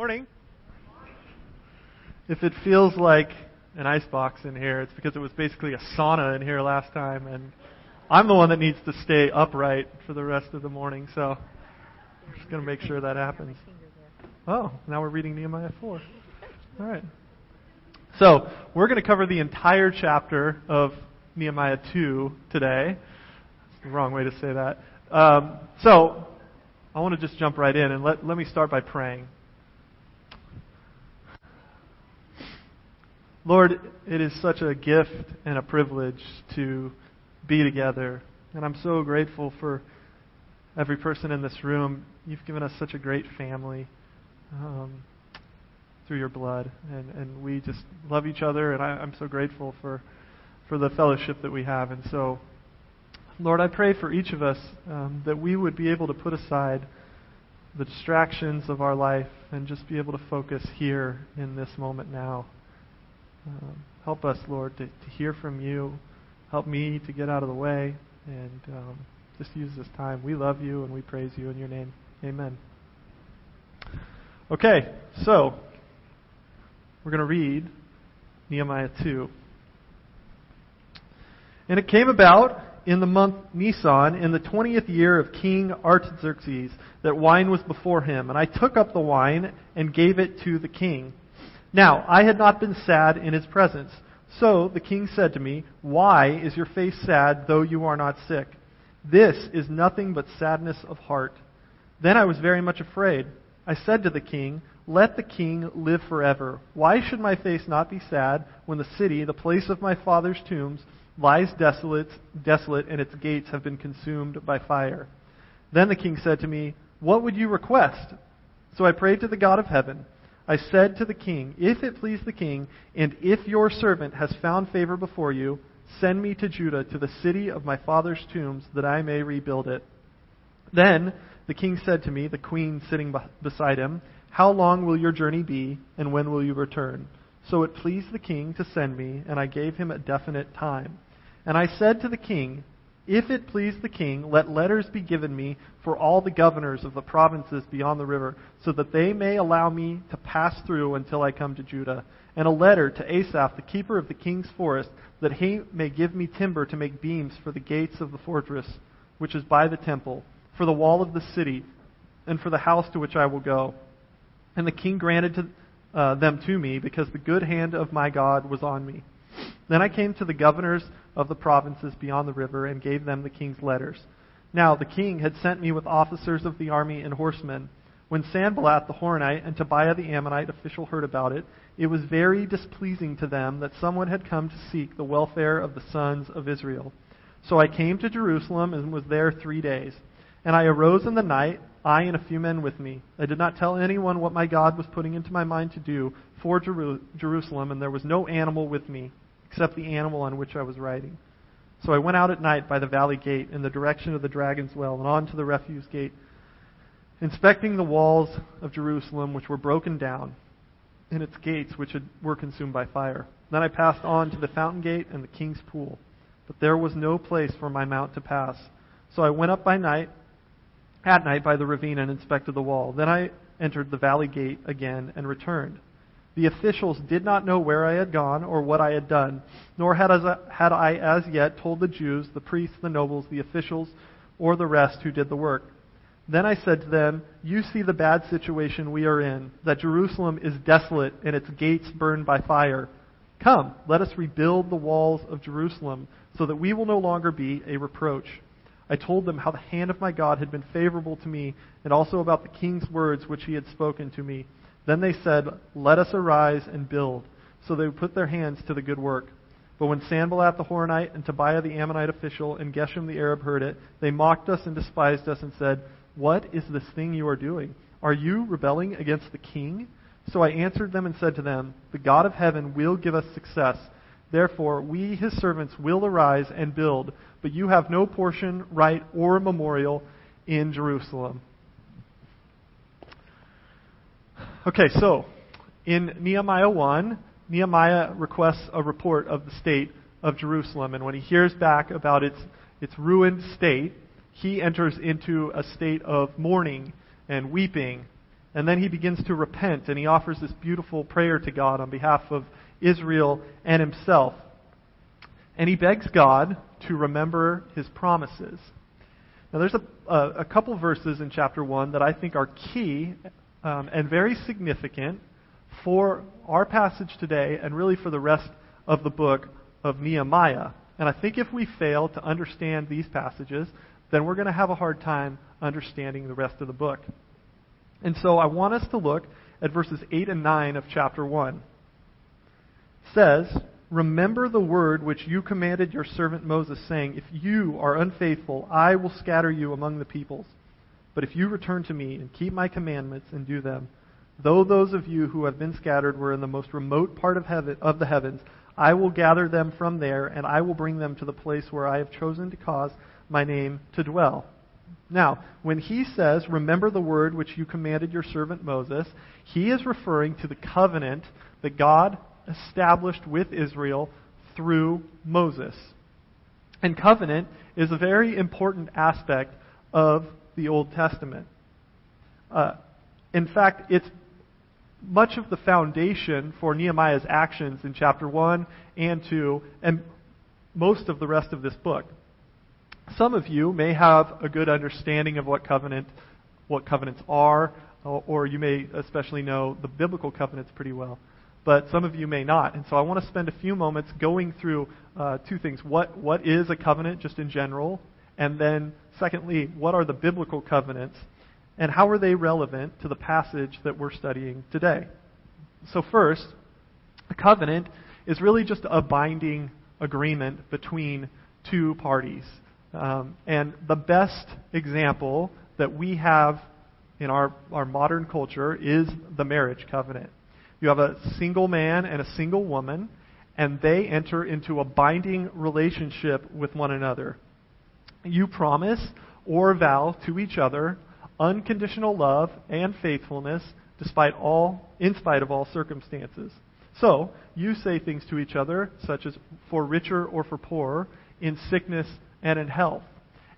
Morning. If it feels like an icebox in here, it's because it was basically a sauna in here last time, and I'm the one that needs to stay upright for the rest of the morning, so I'm just going to make sure that happens. Oh, now we're reading Nehemiah 4. All right. So, we're going to cover the entire chapter of Nehemiah 2 today. That's the wrong way to say that. Um, so, I want to just jump right in, and let, let me start by praying. Lord, it is such a gift and a privilege to be together. And I'm so grateful for every person in this room. You've given us such a great family um, through your blood. And, and we just love each other. And I, I'm so grateful for, for the fellowship that we have. And so, Lord, I pray for each of us um, that we would be able to put aside the distractions of our life and just be able to focus here in this moment now. Um, help us, Lord, to, to, hear from you. Help me to get out of the way and um, just use this time. We love you and we praise you in your name. Amen. Okay, so we're going to read Nehemiah 2. And it came about in the month Nisan, in the twentieth year of King Artaxerxes, that wine was before him. And I took up the wine and gave it to the king. Now, I had not been sad in his presence. So the king said to me, Why is your face sad, though you are not sick? This is nothing but sadness of heart. Then I was very much afraid. I said to the king, Let the king live forever. Why should my face not be sad when the city, the place of my father's tombs, lies desolate, desolate and its gates have been consumed by fire? Then the king said to me, What would you request? So I prayed to the God of heaven. I said to the king, If it please the king, and if your servant has found favor before you, send me to Judah, to the city of my father's tombs, that I may rebuild it. Then the king said to me, the queen sitting beside him, How long will your journey be, and when will you return? So it pleased the king to send me, and I gave him a definite time. And I said to the king, if it please the king, let letters be given me for all the governors of the provinces beyond the river, so that they may allow me to pass through until I come to Judah. And a letter to Asaph, the keeper of the king's forest, that he may give me timber to make beams for the gates of the fortress, which is by the temple, for the wall of the city, and for the house to which I will go. And the king granted to, uh, them to me, because the good hand of my God was on me. Then I came to the governors of the provinces beyond the river and gave them the king's letters. Now the king had sent me with officers of the army and horsemen. When Sanballat the Horonite and Tobiah the Ammonite official heard about it, it was very displeasing to them that someone had come to seek the welfare of the sons of Israel. So I came to Jerusalem and was there three days. And I arose in the night, I and a few men with me. I did not tell anyone what my God was putting into my mind to do for Jerusalem, and there was no animal with me except the animal on which I was riding. So I went out at night by the valley gate in the direction of the dragon's well and on to the refuse gate, inspecting the walls of Jerusalem which were broken down and its gates which had, were consumed by fire. Then I passed on to the fountain gate and the king's pool, but there was no place for my mount to pass. So I went up by night, at night by the ravine and inspected the wall. Then I entered the valley gate again and returned. The officials did not know where I had gone or what I had done, nor had, I as yet told the Jews, the priests, the nobles, the officials, or the rest who did the work. Then I said to them, You see the bad situation we are in, that Jerusalem is desolate and its gates burned by fire. Come, let us rebuild the walls of Jerusalem, so that we will no longer be a reproach. I told them how the hand of my God had been favorable to me, and also about the king's words which he had spoken to me. Then they said, Let us arise and build. So they put their hands to the good work. But when Sanballat the Horonite and Tobiah the Ammonite official and Geshem the Arab heard it, they mocked us and despised us and said, What is this thing you are doing? Are you rebelling against the king? So I answered them and said to them, The God of heaven will give us success. Therefore, we, his servants, will arise and build, but you have no portion, right, or memorial in Jerusalem. Okay, so in Nehemiah 1, Nehemiah requests a report of the state of Jerusalem. And when he hears back about its, its ruined state, he enters into a state of mourning and weeping And then he begins to repent and he offers this beautiful prayer to God on behalf of Israel and himself. And he begs God to remember his promises. Now, there's a, a, a couple verses in chapter 1 that I think are key um, and very significant for our passage today and really for the rest of the book of Nehemiah. And I think if we fail to understand these passages, then we're going to have a hard time understanding the rest of the book. And so I want us to look at verses 8 and 9 of chapter 1. It says, Remember the word which you commanded your servant Moses, saying, If you are unfaithful, I will scatter you among the peoples. But if you return to me and keep my commandments and do them, though those of you who have been scattered were in the most remote part of, heaven, of the heavens, I will gather them from there, and I will bring them to the place where I have chosen to cause my name to dwell. Now, when he says, Remember the word which you commanded your servant Moses, he is referring to the covenant that God established with Israel through Moses. And covenant is a very important aspect of the Old Testament. Uh, in fact, it's much of the foundation for Nehemiah's actions in chapter 1 and 2, and most of the rest of this book. Some of you may have a good understanding of what covenant, what covenants are, or you may especially know the biblical covenants pretty well. But some of you may not, and so I want to spend a few moments going through uh, two things: what what is a covenant, just in general, and then secondly, what are the biblical covenants, and how are they relevant to the passage that we're studying today? So first, a covenant is really just a binding agreement between two parties. Um, and the best example that we have in our, our modern culture is the marriage covenant. You have a single man and a single woman, and they enter into a binding relationship with one another. You promise or vow to each other unconditional love and faithfulness despite all in spite of all circumstances. So, you say things to each other such as for richer or for poorer, in sickness and in health.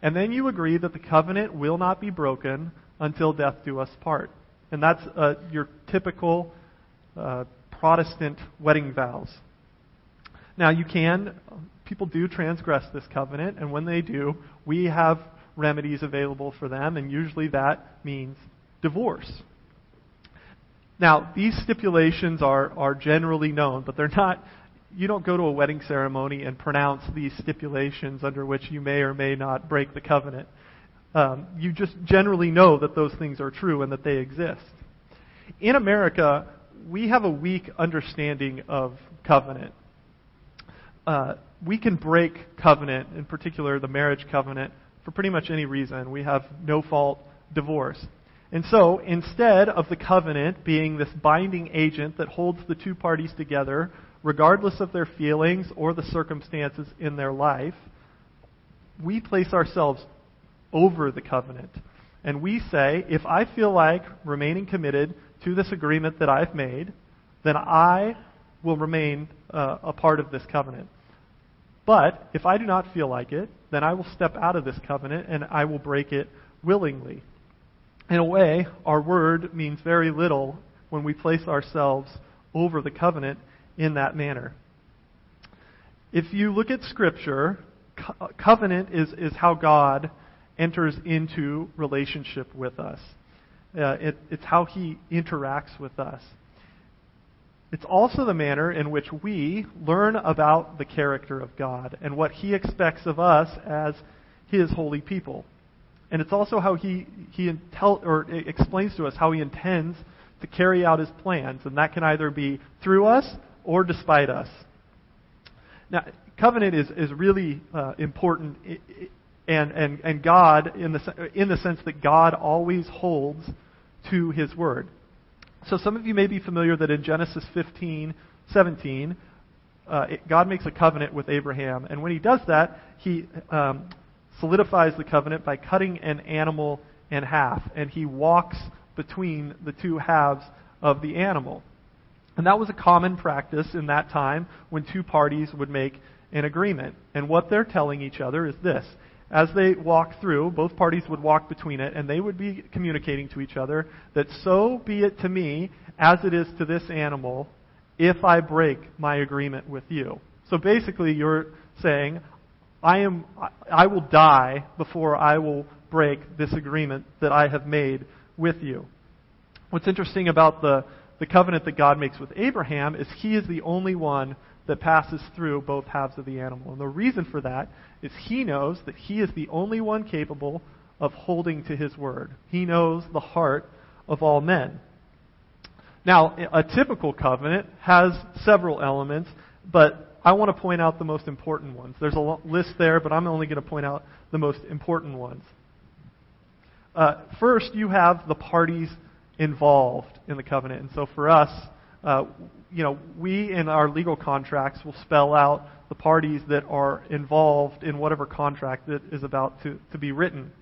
And then you agree that the covenant will not be broken until death do us part. And that's uh, your typical uh, Protestant wedding vows. Now, you can, people do transgress this covenant, and when they do, we have remedies available for them, and usually that means divorce. Now, these stipulations are, are generally known, but they're not you don't go to a wedding ceremony and pronounce these stipulations under which you may or may not break the covenant. Um, you just generally know that those things are true and that they exist. In America, we have a weak understanding of covenant. Uh, we can break covenant, in particular the marriage covenant, for pretty much any reason. We have no fault divorce. And so, instead of the covenant being this binding agent that holds the two parties together regardless of their feelings or the circumstances in their life, we place ourselves over the covenant. And we say, if I feel like remaining committed to this agreement that I've made, then I will remain uh, a part of this covenant. But if I do not feel like it, then I will step out of this covenant and I will break it willingly. In a way, our word means very little when we place ourselves over the covenant in that manner. If you look at Scripture, co- covenant is, is how God enters into relationship with us. Uh, it, it's how he interacts with us. It's also the manner in which we learn about the character of God and what he expects of us as his holy people. And it's also how he, he intel, or explains to us how he intends to carry out his plans. And that can either be through us or despite us. Now, covenant is, is really uh, important, and, and, and God, in the, in the sense that God always holds to his word. So some of you may be familiar that in Genesis 15, 17, uh, it, God makes a covenant with Abraham. And when he does that, he um, solidifies the covenant by cutting an animal in half. And he walks between the two halves of the animal. And that was a common practice in that time when two parties would make an agreement. And what they're telling each other is this as they walk through, both parties would walk between it, and they would be communicating to each other that so be it to me as it is to this animal if I break my agreement with you. So basically, you're saying, I am, I will die before I will break this agreement that I have made with you. What's interesting about the, the covenant that God makes with Abraham is he is the only one that passes through both halves of the animal. And the reason for that is he knows that he is the only one capable of holding to his word. He knows the heart of all men. Now, a typical covenant has several elements, but I want to point out the most important ones. There's a list there, but I'm only going to point out the most important ones. Uh, first, you have the parties involved in the covenant. And so for us, uh, you know, we in our legal contracts will spell out the parties that are involved in whatever contract that is about to, to be written.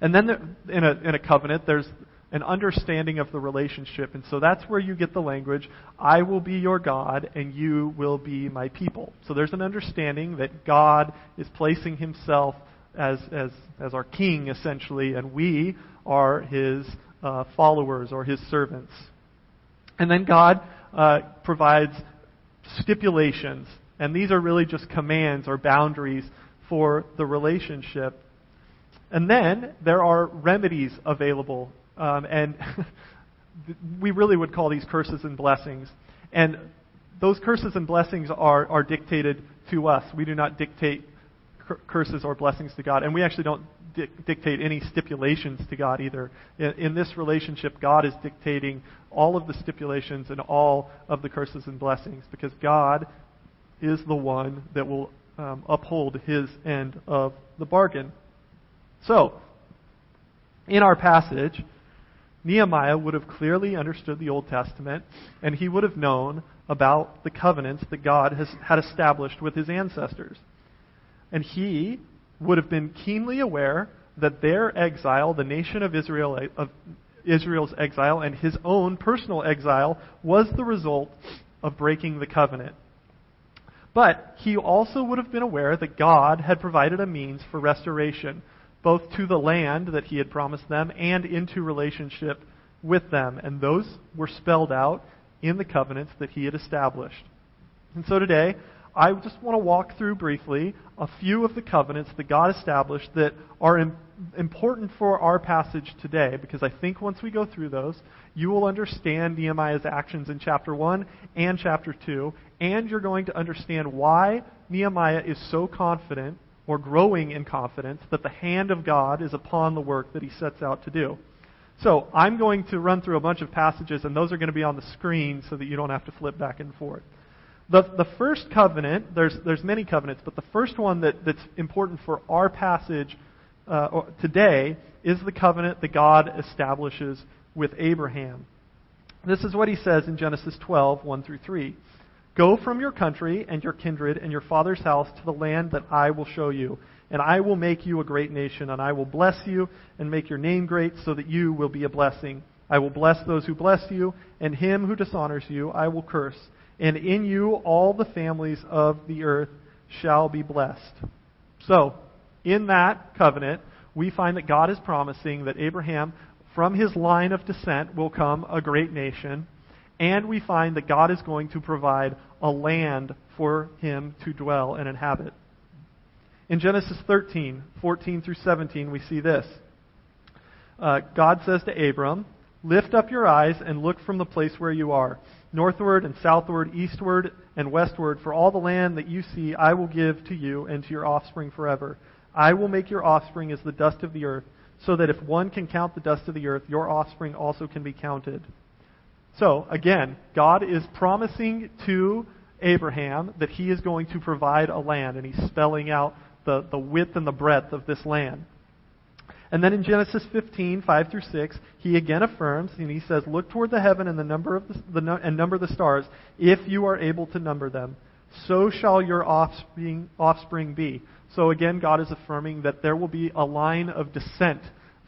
And then in, a, in a covenant, there's an understanding of the relationship. And so that's where you get the language, I will be your God and you will be my people. So there's an understanding that God is placing himself as, as, as our king, essentially, and we are his uh, followers or his servants. And then God uh, provides stipulations, and these are really just commands or boundaries for the relationship. And then there are remedies available, um, and we really would call these curses and blessings. And those curses and blessings are, are dictated to us. We do not dictate curses or blessings to God. And we actually don't di- dictate any stipulations to God either. In, in, this relationship, God is dictating all of the stipulations and all of the curses and blessings because God is the one that will um, uphold his end of the bargain. So, in our passage, Nehemiah would have clearly understood the Old Testament, and he would have known about the covenants that God has, had established with his ancestors. And he would have been keenly aware that their exile, the nation of Israel of Israel's exile and his own personal exile was the result of breaking the covenant. But he also would have been aware that God had provided a means for restoration, both to the land that he had promised them and into relationship with them. And those were spelled out in the covenants that he had established. And so today, I just want to walk through briefly a few of the covenants that God established that are important for our passage today, because I think once we go through those, you will understand Nehemiah's actions in chapter 1 and chapter 2, and you're going to understand why Nehemiah is so confident or growing in confidence that the hand of God is upon the work that he sets out to do. So, I'm going to run through a bunch of passages, and those are going to be on the screen so that you don't have to flip back and forth. The, the first covenant, there's, there's many covenants, but the first one that, that's important for our passage uh, today is the covenant that God establishes with Abraham. This is what he says in Genesis 12, 1 through 3. Go from your country and your kindred and your father's house to the land that I will show you. And I will make you a great nation, and I will bless you and make your name great so that you will be a blessing. I will bless those who bless you, and him who dishonors you I will curse and in you all the families of the earth shall be blessed. So, in that covenant, we find that God is promising that Abraham, from his line of descent, will come a great nation, and we find that God is going to provide a land for him to dwell and inhabit. In Genesis 13, 14 through 17, we see this. Uh, God says to Abram, Lift up your eyes and look from the place where you are northward and southward, eastward and westward, for all the land that you see I will give to you and to your offspring forever. I will make your offspring as the dust of the earth, so that if one can count the dust of the earth, your offspring also can be counted. So, again, God is promising to Abraham that he is going to provide a land, and he's spelling out the, the width and the breadth of this land. And then in Genesis 15, 5 through 6, he again affirms, and he says, Look toward the heaven and, the number of the, the, and number the stars, if you are able to number them. So shall your offspring, offspring be. So again, God is affirming that there will be a line of descent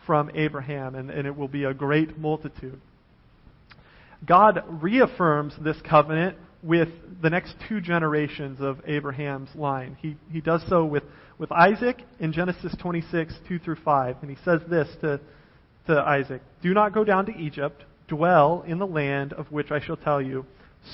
from Abraham, and, and it will be a great multitude. God reaffirms this covenant with the next two generations of Abraham's line. He, he does so with, with Isaac in Genesis 26, 2 through 5. And he says this to, to Isaac Do not go down to Egypt, dwell in the land of which I shall tell you.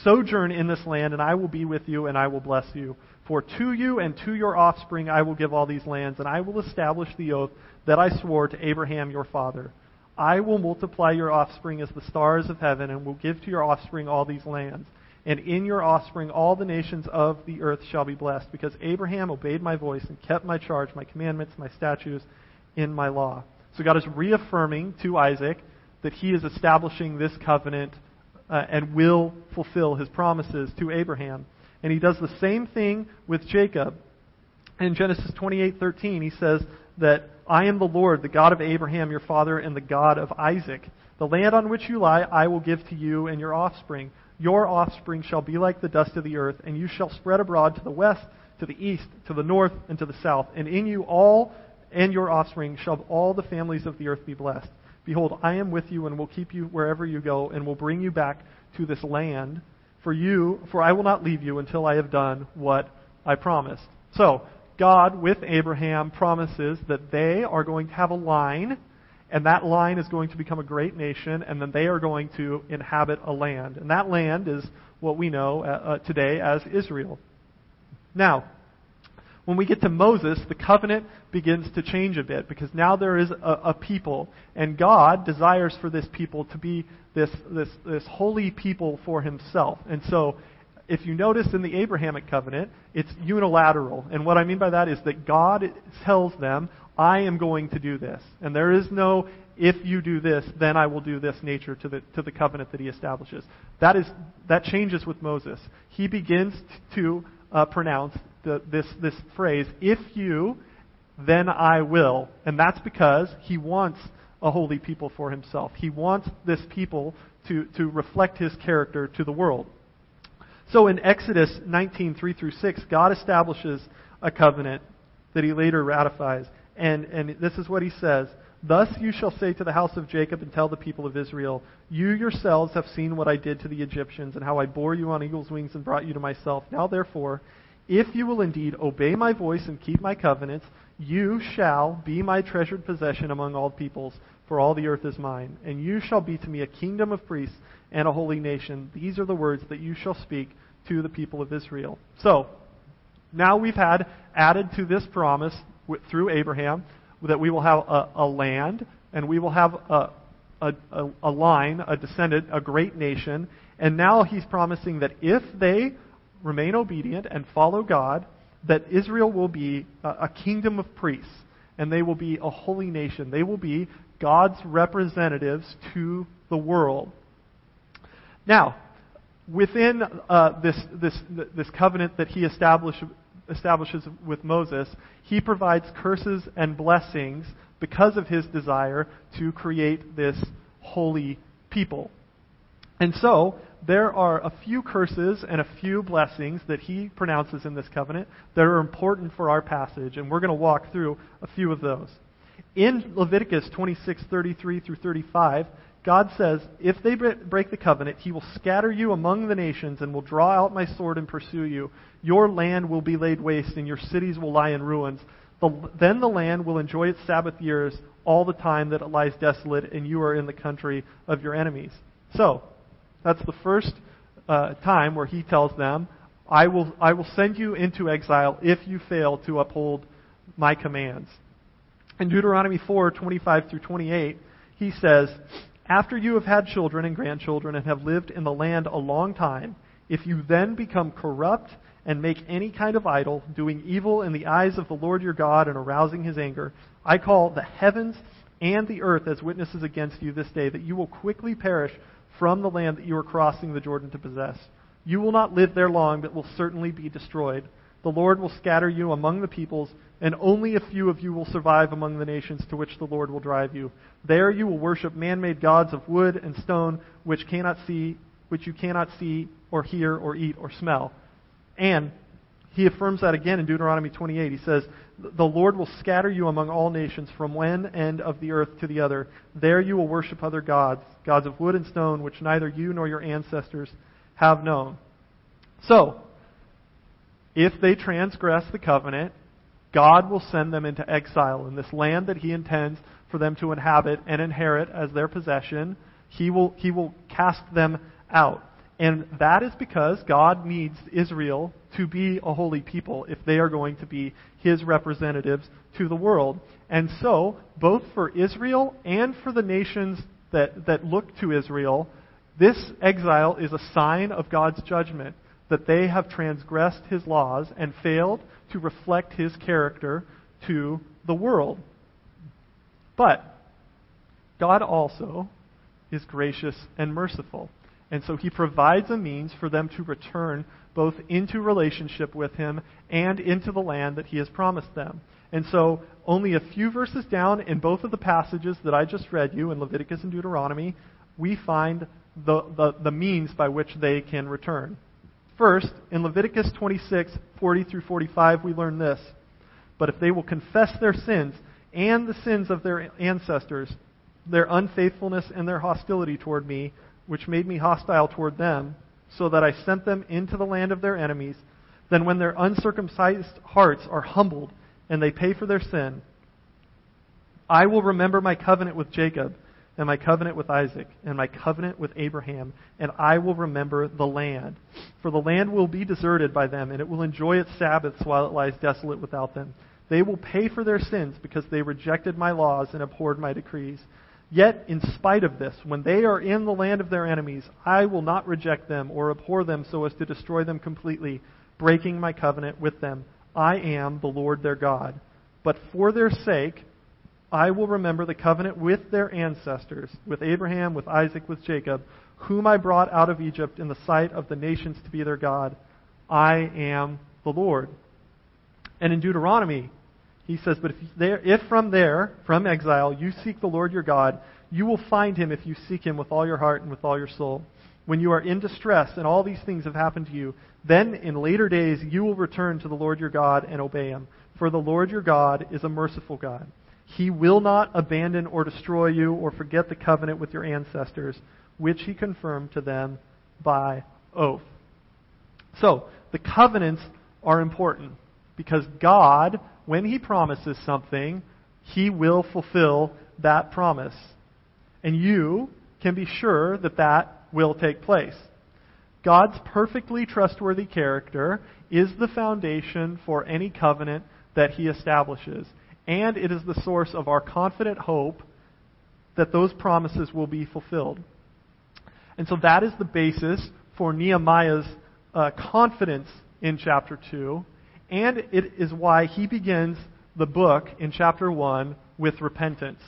Sojourn in this land, and I will be with you, and I will bless you. For to you and to your offspring I will give all these lands, and I will establish the oath that I swore to Abraham your father. I will multiply your offspring as the stars of heaven, and will give to your offspring all these lands. And in your offspring all the nations of the earth shall be blessed, because Abraham obeyed my voice and kept my charge, my commandments, my statutes in my law. So God is reaffirming to Isaac that he is establishing this covenant uh, and will fulfill his promises to Abraham. And he does the same thing with Jacob. In Genesis 28:13, he says that I am the Lord, the God of Abraham your father and the God of Isaac. The land on which you lie I will give to you and your offspring. Your offspring shall be like the dust of the earth, and you shall spread abroad to the west, to the east, to the north, and to the south. And in you all and your offspring shall all the families of the earth be blessed. Behold, I am with you and will keep you wherever you go, and will bring you back to this land. For you, for I will not leave you until I have done what I promised. So, God, with Abraham, promises that they are going to have a line and that line is going to become a great nation, and then they are going to inhabit a land. And that land is what we know uh, uh, today as Israel. Now, when we get to Moses, the covenant begins to change a bit because now there is a, a people, and God desires for this people to be this, this, this holy people for himself. And so, if you notice in the Abrahamic covenant, it's unilateral. And what I mean by that is that God tells them, I am going to do this. And there is no, if you do this, then I will do this nature to the, to the covenant that he establishes. That, is, that changes with Moses. He begins to uh, pronounce the, this, this phrase, if you, then I will. And that's because he wants a holy people for himself. He wants this people to, to reflect his character to the world. So in Exodus 19, 3 through 6, God establishes a covenant that he later ratifies. And, and this is what he says Thus you shall say to the house of Jacob and tell the people of Israel, You yourselves have seen what I did to the Egyptians, and how I bore you on eagle's wings and brought you to myself. Now therefore, if you will indeed obey my voice and keep my covenants, you shall be my treasured possession among all peoples, for all the earth is mine. And you shall be to me a kingdom of priests and a holy nation. These are the words that you shall speak to the people of Israel. So, now we've had added to this promise through Abraham that we will have a, a land and we will have a, a, a, line, a descendant, a great nation. And now he's promising that if they remain obedient and follow God, that Israel will be a, a kingdom of priests and they will be a holy nation. They will be God's representatives to the world. Now, within uh, this, this, this covenant that he established establishes with Moses, he provides curses and blessings because of his desire to create this holy people. And so, there are a few curses and a few blessings that he pronounces in this covenant that are important for our passage, and we're going to walk through a few of those. In Leviticus 26:33 through 35, God says, If they break the covenant, he will scatter you among the nations and will draw out my sword and pursue you. Your land will be laid waste, and your cities will lie in ruins. The, then the land will enjoy its Sabbath years all the time that it lies desolate, and you are in the country of your enemies. So, that's the first uh, time where he tells them, I will, I will send you into exile if you fail to uphold my commands. In Deuteronomy 4 25 through 28, he says, after you have had children and grandchildren and have lived in the land a long time, if you then become corrupt and make any kind of idol, doing evil in the eyes of the Lord your God and arousing his anger, I call the heavens and the earth as witnesses against you this day, that you will quickly perish from the land that you are crossing the Jordan to possess. You will not live there long, but will certainly be destroyed. The Lord will scatter you among the peoples, and only a few of you will survive among the nations to which the Lord will drive you. There you will worship man-made gods of wood and stone, which cannot see, which you cannot see or hear or eat or smell. And he affirms that again in Deuteronomy 28. He says, "The Lord will scatter you among all nations from one end of the earth to the other. There you will worship other gods, gods of wood and stone, which neither you nor your ancestors have known." So, if they transgress the covenant, God will send them into exile in this land that He intends for them to inhabit and inherit as their possession. He will, he will cast them out. And that is because God needs Israel to be a holy people if they are going to be His representatives to the world. And so, both for Israel and for the nations that, that look to Israel, this exile is a sign of God's judgment that they have transgressed His laws and failed to reflect His character to the world. But God also is gracious and merciful. And so he provides a means for them to return both into relationship with him and into the land that he has promised them. And so, only a few verses down in both of the passages that I just read you, in Leviticus and Deuteronomy, we find the, the, the means by which they can return. First, in Leviticus 26, 40 through 45, we learn this. But if they will confess their sins and the sins of their ancestors, their unfaithfulness and their hostility toward me, which made me hostile toward them, so that I sent them into the land of their enemies, then when their uncircumcised hearts are humbled and they pay for their sin, I will remember my covenant with Jacob and my covenant with Isaac and my covenant with Abraham, and I will remember the land. For the land will be deserted by them, and it will enjoy its Sabbaths while it lies desolate without them. They will pay for their sins because they rejected my laws and abhorred my decrees. Yet, in spite of this, when they are in the land of their enemies, I will not reject them or abhor them so as to destroy them completely, breaking my covenant with them. I am the Lord their God. But for their sake, I will remember the covenant with their ancestors, with Abraham, with Isaac, with Jacob, whom I brought out of Egypt in the sight of the nations to be their God. I am the Lord. And in Deuteronomy, he says, But if, there, if from there, from exile, you seek the Lord your God, you will find him if you seek him with all your heart and with all your soul. When you are in distress and all these things have happened to you, then in later days you will return to the Lord your God and obey him. For the Lord your God is a merciful God. He will not abandon or destroy you or forget the covenant with your ancestors, which he confirmed to them by oath. So, the covenants are important because God when he promises something, he will fulfill that promise. And you can be sure that that will take place. God's perfectly trustworthy character is the foundation for any covenant that he establishes. And it is the source of our confident hope that those promises will be fulfilled. And so that is the basis for Nehemiah's uh, confidence in chapter 2 and it is why he begins the book in chapter 1 with repentance.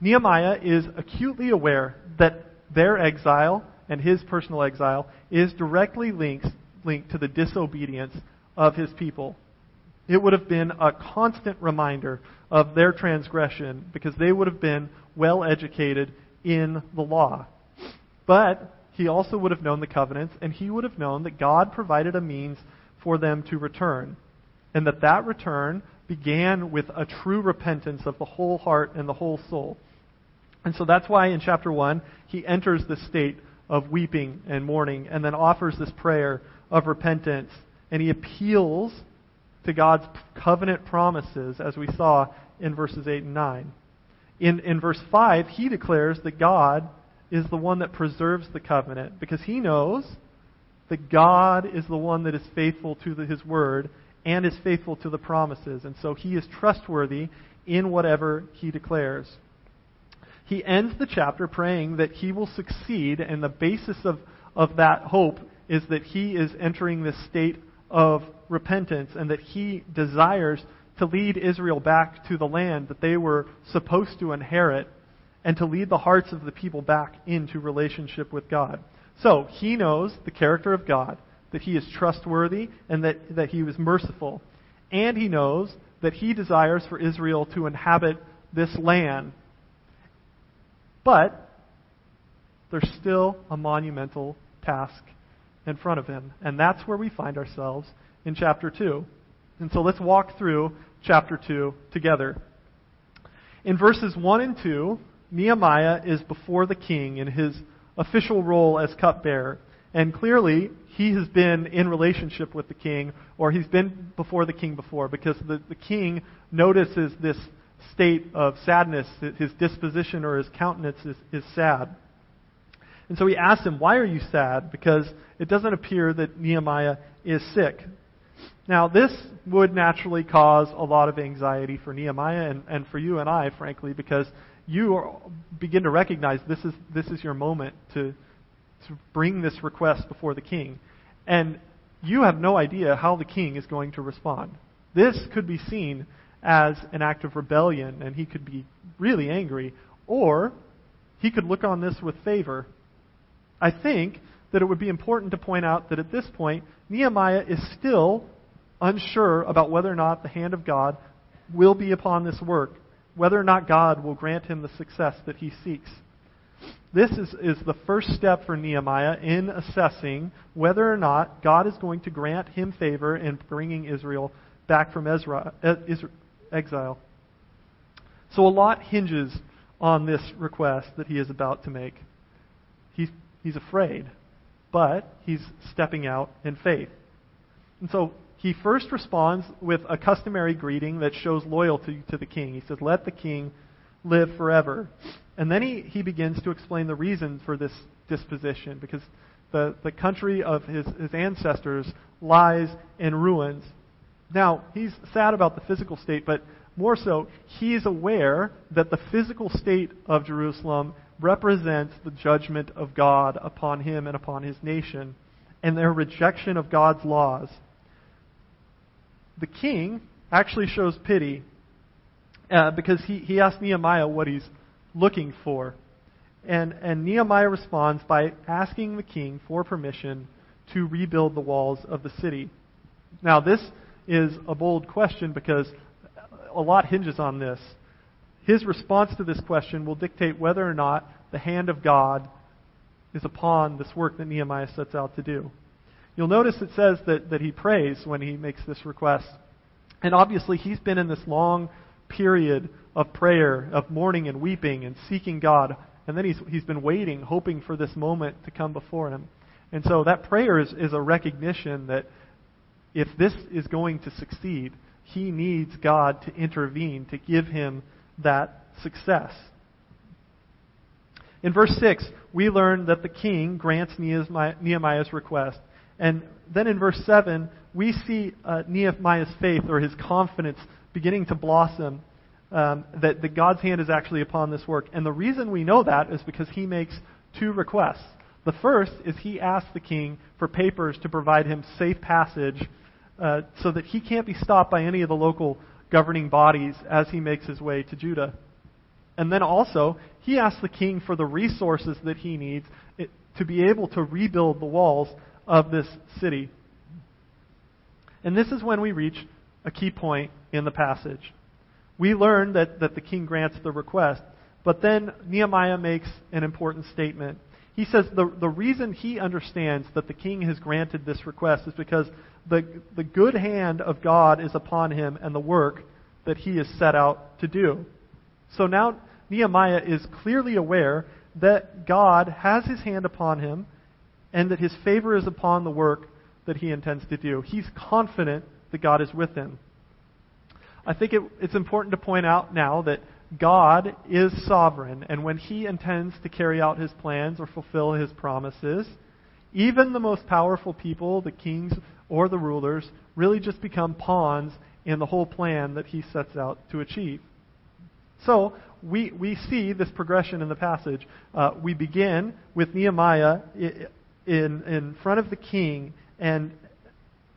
Nehemiah is acutely aware that their exile and his personal exile is directly linked, linked to the disobedience of his people. It would have been a constant reminder of their transgression because they would have been well educated in the law. But he also would have known the covenants, and he would have known that God provided a means for them to return. And that that return began with a true repentance of the whole heart and the whole soul. And so that's why in chapter 1, he enters the state of weeping and mourning and then offers this prayer of repentance. And he appeals to God's covenant promises, as we saw in verses 8 and 9. In, in verse 5, he declares that God is the one that preserves the covenant because he knows that God is the one that is faithful to the, his word and is faithful to the promises. And so he is trustworthy in whatever he declares. He ends the chapter praying that he will succeed, and the basis of, of that hope is that he is entering this state of repentance and that he desires to lead Israel back to the land that they were supposed to inherit and to lead the hearts of the people back into relationship with God. So he knows the character of God, that he is trustworthy and that, that he was merciful. And he knows that he desires for Israel to inhabit this land. But there's still a monumental task in front of him. And that's where we find ourselves in chapter 2. And so let's walk through chapter 2 together. In verses 1 and 2, Nehemiah is before the king in his official role as cupbearer. And clearly, he has been in relationship with the king, or he's been before the king before, because the, the king notices this state of sadness. His disposition or his countenance is, is sad. And so he asks him, Why are you sad? Because it doesn't appear that Nehemiah is sick. Now, this would naturally cause a lot of anxiety for Nehemiah and, and for you and I, frankly, because you are, begin to recognize this is, this is your moment to, to bring this request before the king. And you have no idea how the king is going to respond. This could be seen as an act of rebellion, and he could be really angry, or he could look on this with favor. I think that it would be important to point out that at this point, Nehemiah is still unsure about whether or not the hand of God will be upon this work, whether or not God will grant him the success that he seeks. This is, is the first step for Nehemiah in assessing whether or not God is going to grant him favor in bringing Israel back from Ezra, exile. So a lot hinges on this request that he is about to make. He's, he's afraid, but he's stepping out in faith. And so he first responds with a customary greeting that shows loyalty to the king. He says, Let the king live forever. And then he, he begins to explain the reason for this disposition, because the, the country of his, his ancestors lies in ruins. Now, he's sad about the physical state, but more so, he is aware that the physical state of Jerusalem represents the judgment of God upon him and upon his nation, and their rejection of God's laws. The king actually shows pity uh, because he, he asks Nehemiah what he's looking for. And, and Nehemiah responds by asking the king for permission to rebuild the walls of the city. Now, this is a bold question because a lot hinges on this. His response to this question will dictate whether or not the hand of God is upon this work that Nehemiah sets out to do. You'll notice it says that, that he prays when he makes this request. And obviously, he's been in this long period of prayer, of mourning and weeping and seeking God. And then he's, he's been waiting, hoping for this moment to come before him. And so that prayer is, is a recognition that if this is going to succeed, he needs God to intervene to give him that success. In verse 6, we learn that the king grants Nehemiah's request. And then in verse 7, we see uh, Nehemiah's faith or his confidence beginning to blossom um, that, that God's hand is actually upon this work. And the reason we know that is because he makes two requests. The first is he asks the king for papers to provide him safe passage uh, so that he can't be stopped by any of the local governing bodies as he makes his way to Judah. And then also, he asks the king for the resources that he needs eh, to be able to rebuild the walls of this city. And this is when we reach a key point in the passage. We learn that, that the king grants the request, but then Nehemiah makes an important statement. He says the, the reason he understands that the king has granted this request is because the, the good hand of God is upon him and the work that he is set out to do. So now Nehemiah is clearly aware that God has his hand upon him and that his favor is upon the work that he intends to do. He's confident that God is with him. I think it, it's important to point out now that God is sovereign, and when he intends to carry out his plans or fulfill his promises, even the most powerful people, the kings or the rulers, really just become pawns in the whole plan that he sets out to achieve. So, we, we see this progression in the passage. Uh, we begin with Nehemiah in, in front of the king, and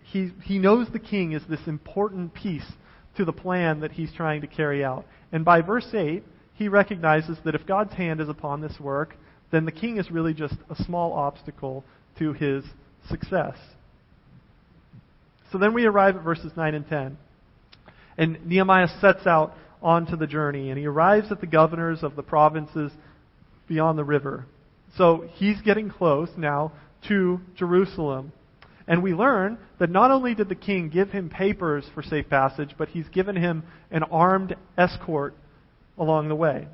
he, he knows the king is this important piece to the plan that he's trying to carry out. And by verse 8, he recognizes that if God's hand is upon this work, then the king is really just a small obstacle to his success. So then we arrive at verses 9 and 10. And Nehemiah sets out onto the journey, and he arrives at the governors of the provinces beyond the river. So he's getting close now to Jerusalem. And we learn that not only did the king give him papers for safe passage, but he's given him an armed escort along the way.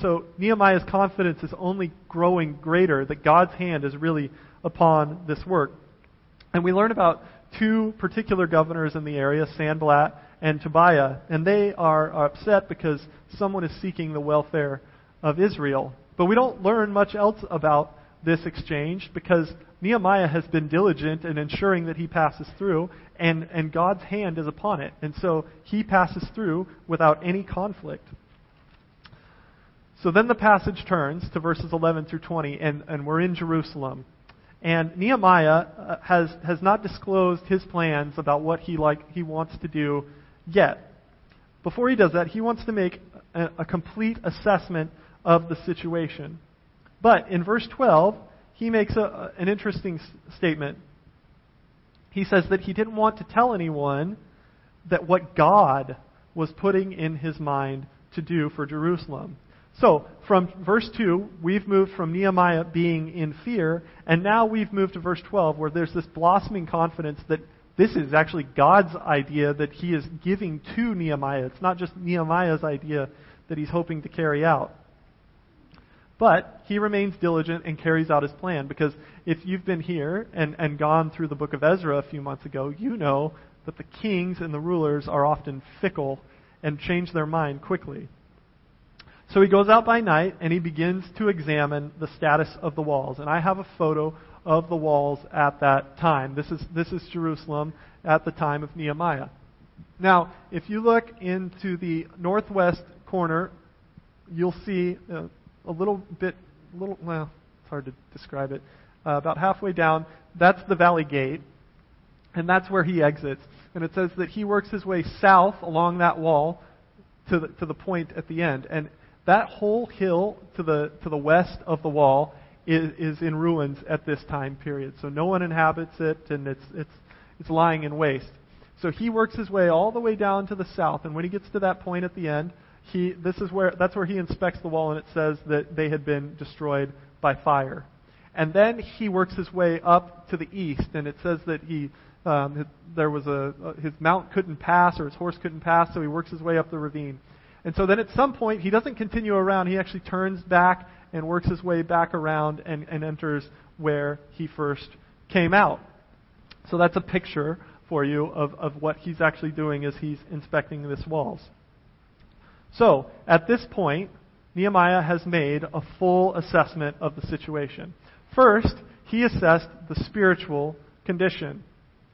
So Nehemiah's confidence is only growing greater that God's hand is really upon this work. And we learn about two particular governors in the area, Sanballat and Tobiah, and they are upset because someone is seeking the welfare of Israel. But we don't learn much else about this exchange because Nehemiah has been diligent in ensuring that he passes through, and, and God's hand is upon it. And so he passes through without any conflict. So then the passage turns to verses 11 through 20, and, and we're in Jerusalem. And Nehemiah uh, has, has not disclosed his plans about what he, like, he wants to do yet. Before he does that, he wants to make a, a complete assessment of the situation. But in verse 12, he makes a, an interesting statement. He says that he didn't want to tell anyone that what God was putting in his mind to do for Jerusalem. So, from verse 2, we've moved from Nehemiah being in fear, and now we've moved to verse 12, where there's this blossoming confidence that this is actually God's idea that he is giving to Nehemiah. It's not just Nehemiah's idea that he's hoping to carry out. But he remains diligent and carries out his plan because if you've been here and, and gone through the book of Ezra a few months ago, you know that the kings and the rulers are often fickle and change their mind quickly. So he goes out by night and he begins to examine the status of the walls. And I have a photo of the walls at that time. This is, this is Jerusalem at the time of Nehemiah. Now, if you look into the northwest corner, you'll see uh, a little bit, little, well, it's hard to describe it. Uh, about halfway down, that's the valley gate, and that's where he exits. And it says that he works his way south along that wall to the, to the point at the end. And that whole hill to the, to the west of the wall is, is in ruins at this time period. So no one inhabits it, and it's, it's, it's lying in waste. So he works his way all the way down to the south, and when he gets to that point at the end, he, this is where, that's where he inspects the wall, and it says that they had been destroyed by fire. And then he works his way up to the east, and it says that he, um, there was a, his mount couldn't pass, or his horse couldn't pass, so he works his way up the ravine. And so then at some point, he doesn't continue around. He actually turns back and works his way back around and, and enters where he first came out. So that's a picture for you of, of what he's actually doing as he's inspecting this walls. So, at this point, Nehemiah has made a full assessment of the situation. First, he assessed the spiritual condition.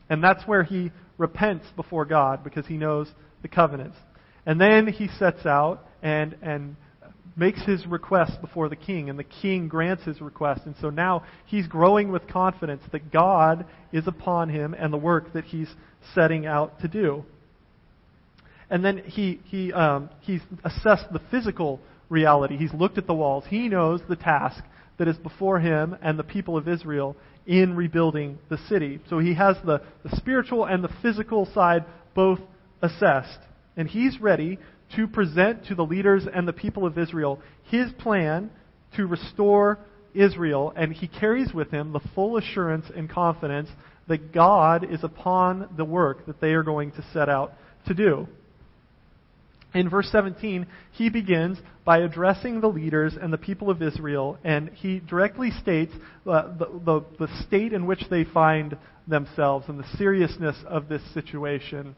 And that's where he repents before God because he knows the covenants. And then he sets out and, and makes his request before the king, and the king grants his request. And so now he's growing with confidence that God is upon him and the work that he's setting out to do. And then he, he, um, he's assessed the physical reality. He's looked at the walls. He knows the task that is before him and the people of Israel in rebuilding the city. So he has the, the spiritual and the physical side both assessed. And he's ready to present to the leaders and the people of Israel his plan to restore Israel. And he carries with him the full assurance and confidence that God is upon the work that they are going to set out to do. In verse 17, he begins by addressing the leaders and the people of Israel, and he directly states uh, the, the, the state in which they find themselves and the seriousness of this situation.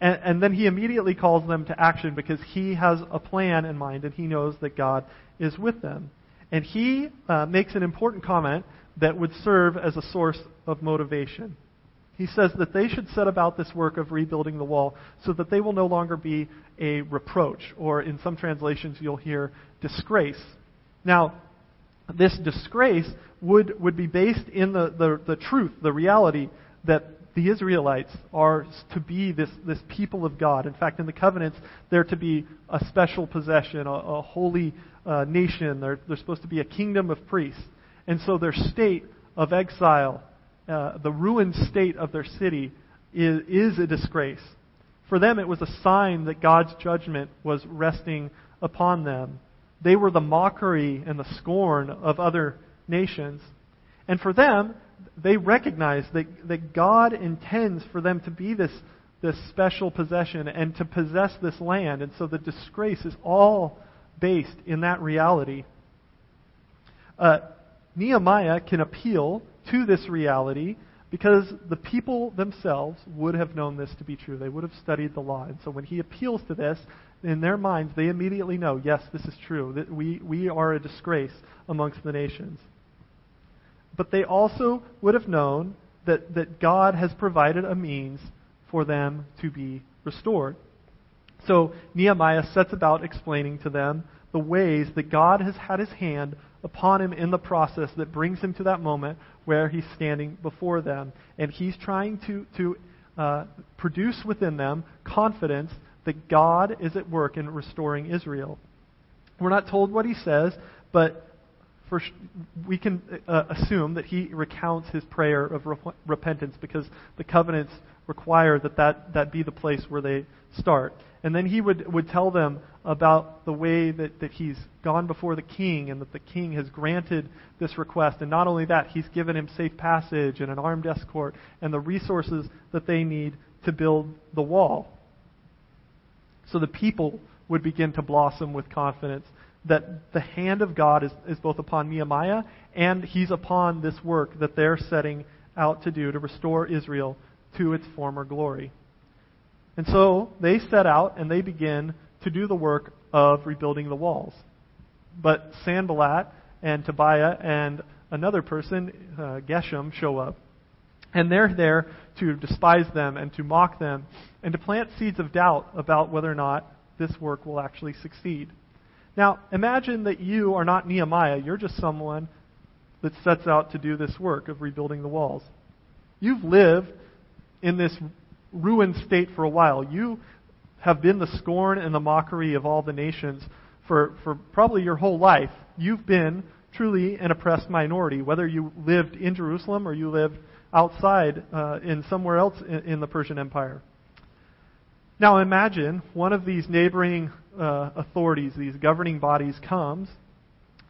And, and, then he immediately calls them to action because he has a plan in mind and he knows that God is with them. And he uh, makes an important comment that would serve as a source of motivation. He says that they should set about this work of rebuilding the wall so that they will no longer be a reproach, or in some translations you'll hear disgrace. Now, this disgrace would, would be based in the, the, the truth, the reality that the Israelites are to be this, this people of God. In fact, in the covenants, they're to be a special possession, a, a holy uh, nation. They're, they're supposed to be a kingdom of priests. And so their state of exile uh, the ruined state of their city is, is a disgrace. For them, it was a sign that God's judgment was resting upon them. They were the mockery and the scorn of other nations. And for them, they recognize that, that God intends for them to be this, this special possession and to possess this land. And so the disgrace is all based in that reality. Uh, Nehemiah can appeal to this reality because the people themselves would have known this to be true. They would have studied the law. And so when he appeals to this, in their minds, they immediately know, yes, this is true, that we, we are a disgrace amongst the nations. But they also would have known that, that God has provided a means for them to be restored. So Nehemiah sets about explaining to them the ways that God has had his hand upon him in the process that brings him to that moment where he's standing before them. And he's trying to, to uh, produce within them confidence that God is at work in restoring Israel. We're not told what he says, but for, we can uh, assume that he recounts his prayer of repentance because the covenants require that, that that be the place where they start. And then he would, would tell them about the way that, that he's gone before the king and that the king has granted this request. And not only that, he's given him safe passage and an armed escort and the resources that they need to build the wall. So the people would begin to blossom with confidence that the hand of God is, is both upon Nehemiah and he's upon this work that they're setting out to do to restore Israel to its former glory. And so they set out and they begin to do the work of rebuilding the walls. But Sanballat and Tobiah and another person, uh, Geshem, show up. And they're there to despise them and to mock them and to plant seeds of doubt about whether or not this work will actually succeed. Now, imagine that you are not Nehemiah. You're just someone that sets out to do this work of rebuilding the walls. You've lived in this ruined state for a while. You have been the scorn and the mockery of all the nations for, for probably your whole life. You've been truly an oppressed minority, whether you lived in Jerusalem or you lived outside uh, in somewhere else in, in the Persian Empire. Now imagine one of these neighboring uh, authorities, these governing bodies, comes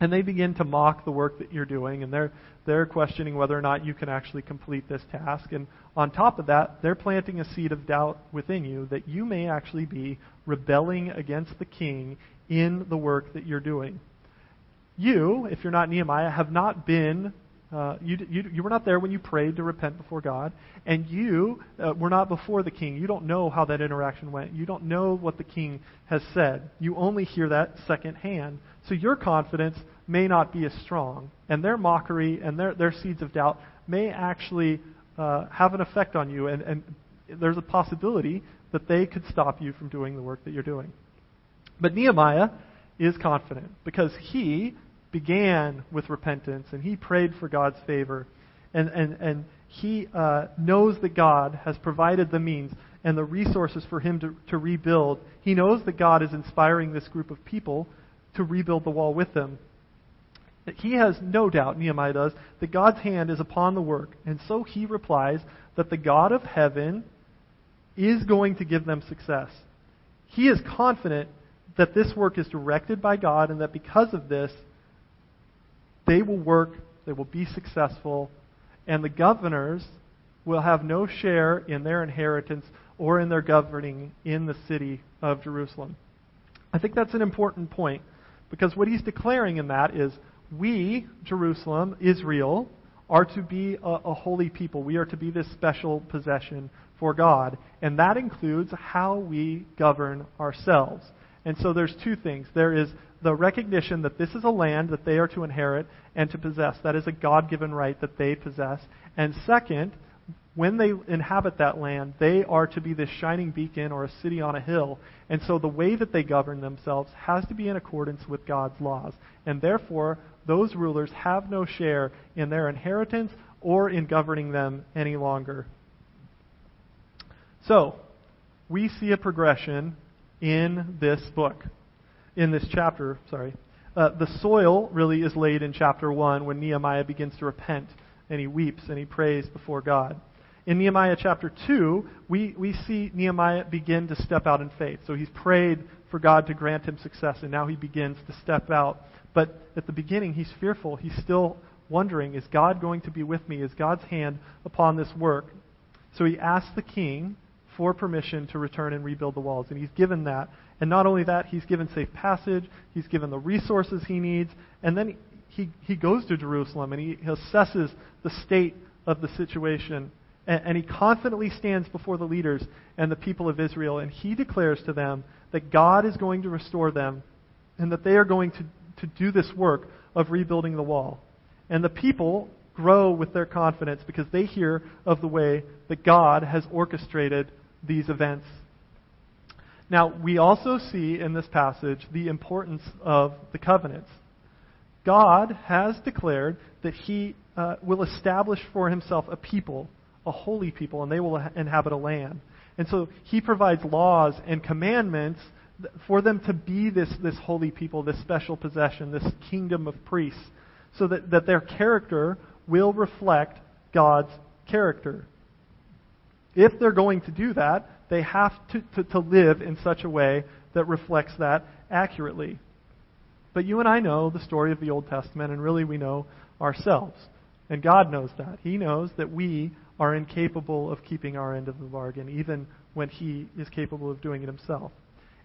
and they begin to mock the work that you're doing, and they're they're questioning whether or not you can actually complete this task. And on top of that, they're planting a seed of doubt within you that you may actually be rebelling against the king in the work that you're doing. You, if you're not Nehemiah, have not been uh, you, you, you were not there when you prayed to repent before God, and you uh, were not before the king. You don't know how that interaction went. You don't know what the king has said. You only hear that secondhand. So your confidence may not be as strong, and their mockery and their, their seeds of doubt may actually uh, have an effect on you, and, and there's a possibility that they could stop you from doing the work that you're doing. But Nehemiah is confident because he began with repentance and he prayed for God's favor. And, and, and he uh, knows that God has provided the means and the resources for him to, to rebuild. He knows that God is inspiring this group of people to rebuild the wall with them. He has no doubt, Nehemiah does, that God's hand is upon the work. And so he replies that the God of heaven is going to give them success. He is confident that this work is directed by God and that because of this, they will work, they will be successful, and the governors will have no share in their inheritance or in their governing in the city of Jerusalem. I think that's an important point because what he's declaring in that is we, Jerusalem, Israel, are to be a, a, holy people. We are to be this special possession for God. And that includes how we govern ourselves. And so there's two things. There is the recognition that this is a land that they are to inherit and to possess. That is a God given right that they possess. And second, when they inhabit that land, they are to be this shining beacon or a city on a hill. And so the way that they govern themselves has to be in accordance with God's laws. And therefore, those rulers have no share in their inheritance or in governing them any longer. So, we see a progression in this book in this chapter, sorry. Uh, the soil really is laid in chapter 1 when Nehemiah begins to repent and he weeps and he prays before God. In Nehemiah chapter 2, we, we see Nehemiah begin to step out in faith. So he's prayed for God to grant him success, and now he begins to step out. But at the beginning, he's fearful. He's still wondering, is God going to be with me? Is God's hand upon this work? So he asks the king for permission to return and rebuild the walls, and he's given that. And not only that, he's given safe passage, he's given the resources he needs, and then he, he goes to Jerusalem and he assesses the state of the situation. And, and he confidently stands before the leaders and the people of Israel, and he declares to them that God is going to restore them and that they are going to, to do this work of rebuilding the wall. And the people grow with their confidence because they hear of the way that God has orchestrated these events. Now, we also see in this passage the importance of the covenants. God has declared that He uh, will establish for Himself a people, a holy people, and they will inhabit a land. And so He provides laws and commandments for them to be this, this holy people, this special possession, this kingdom of priests, so that, that their character will reflect God's character. If they're going to do that, they have to, to, to live in such a way that reflects that accurately. But you and I know the story of the Old Testament, and really we know ourselves. And God knows that. He knows that we are incapable of keeping our end of the bargain, even when He is capable of doing it Himself.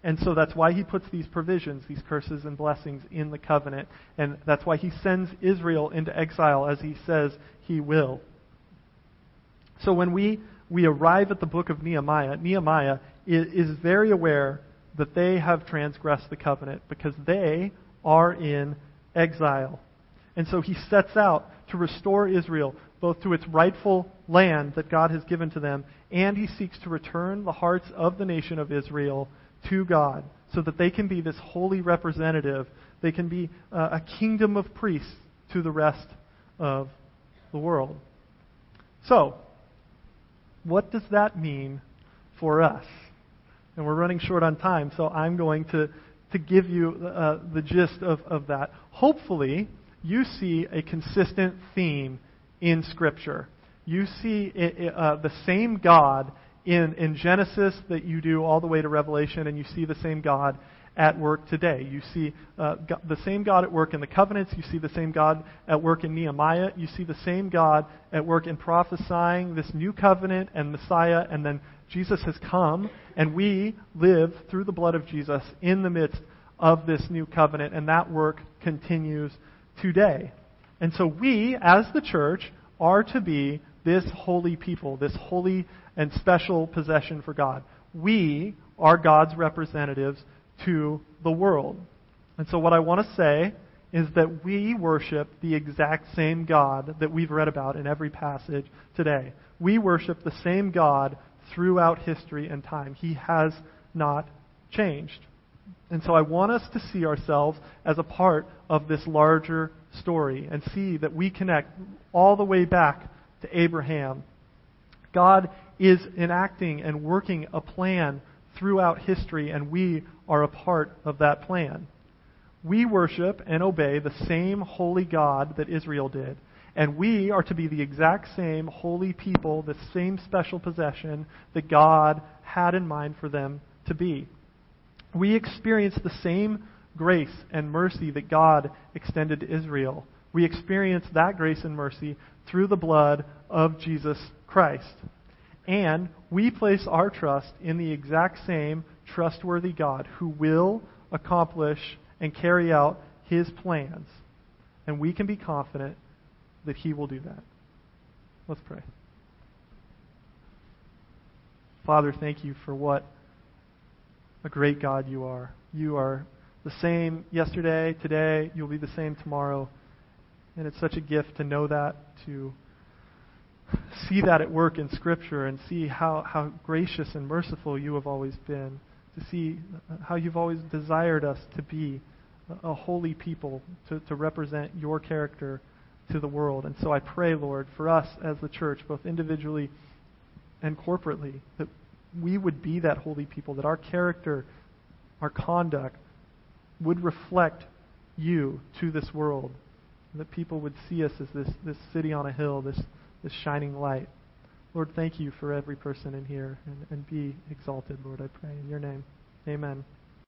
And so that's why he puts these provisions, these curses and blessings in the covenant. And that's why he sends Israel into exile as he says he will. So when we, we arrive at the book of Nehemiah, Nehemiah is, very aware that they have transgressed the covenant because they are in exile. And so he sets out to restore Israel both to its rightful land that God has given to them, and he seeks to return the hearts of the nation of Israel to God so that they can be this holy representative. They can be uh, a kingdom of priests to the rest of the world. So, what does that mean for us? And we're running short on time, so I'm going to, to give you uh, the gist of, of that. Hopefully, you see a consistent theme in Scripture. You see uh, the same God in, in Genesis that you do all the way to Revelation, and you see the same God at work today. You see uh, the same God at work in the covenants. You see the same God at work in Nehemiah. You see the same God at work in prophesying this new covenant and Messiah. And then Jesus has come, and we live through the blood of Jesus in the midst of this new covenant, and that work continues today. And so we, as the church, are to be this holy people, this holy and special possession for God. We are God's representatives to the world. And so, what I want to say is that we worship the exact same God that we've read about in every passage today. We worship the same God throughout history and time. He has not changed. And so I want us to see ourselves as a part of this larger story and see that we connect all the way back to Abraham. God is enacting and working a plan throughout history, and we are a part of that plan. We worship and obey the same holy God that Israel did. And we are to be the exact same holy people, the same special possession that God had in mind for them to be. We experience the same grace and mercy that God extended to Israel. We experience that grace and mercy through the blood of Jesus Christ. And we place our trust in the exact same trustworthy God who will accomplish and carry out his plans. And we can be confident that he will do that. Let's pray. Father, thank you for what a great God you are. You are the same yesterday, today, you'll be the same tomorrow. And it's such a gift to know that, to see that at work in Scripture and see how, how gracious and merciful you have always been, to see how you've always desired us to be a holy people, to, to represent your character to the world. And so I pray, Lord, for us as the church, both individually and corporately, that we would be that holy people, that our character, our conduct, would reflect you to this world, that people would see us as this, this city on a hill, this this shining light. Lord, thank you for every person in here and, and be exalted, Lord, I pray. In your name, amen.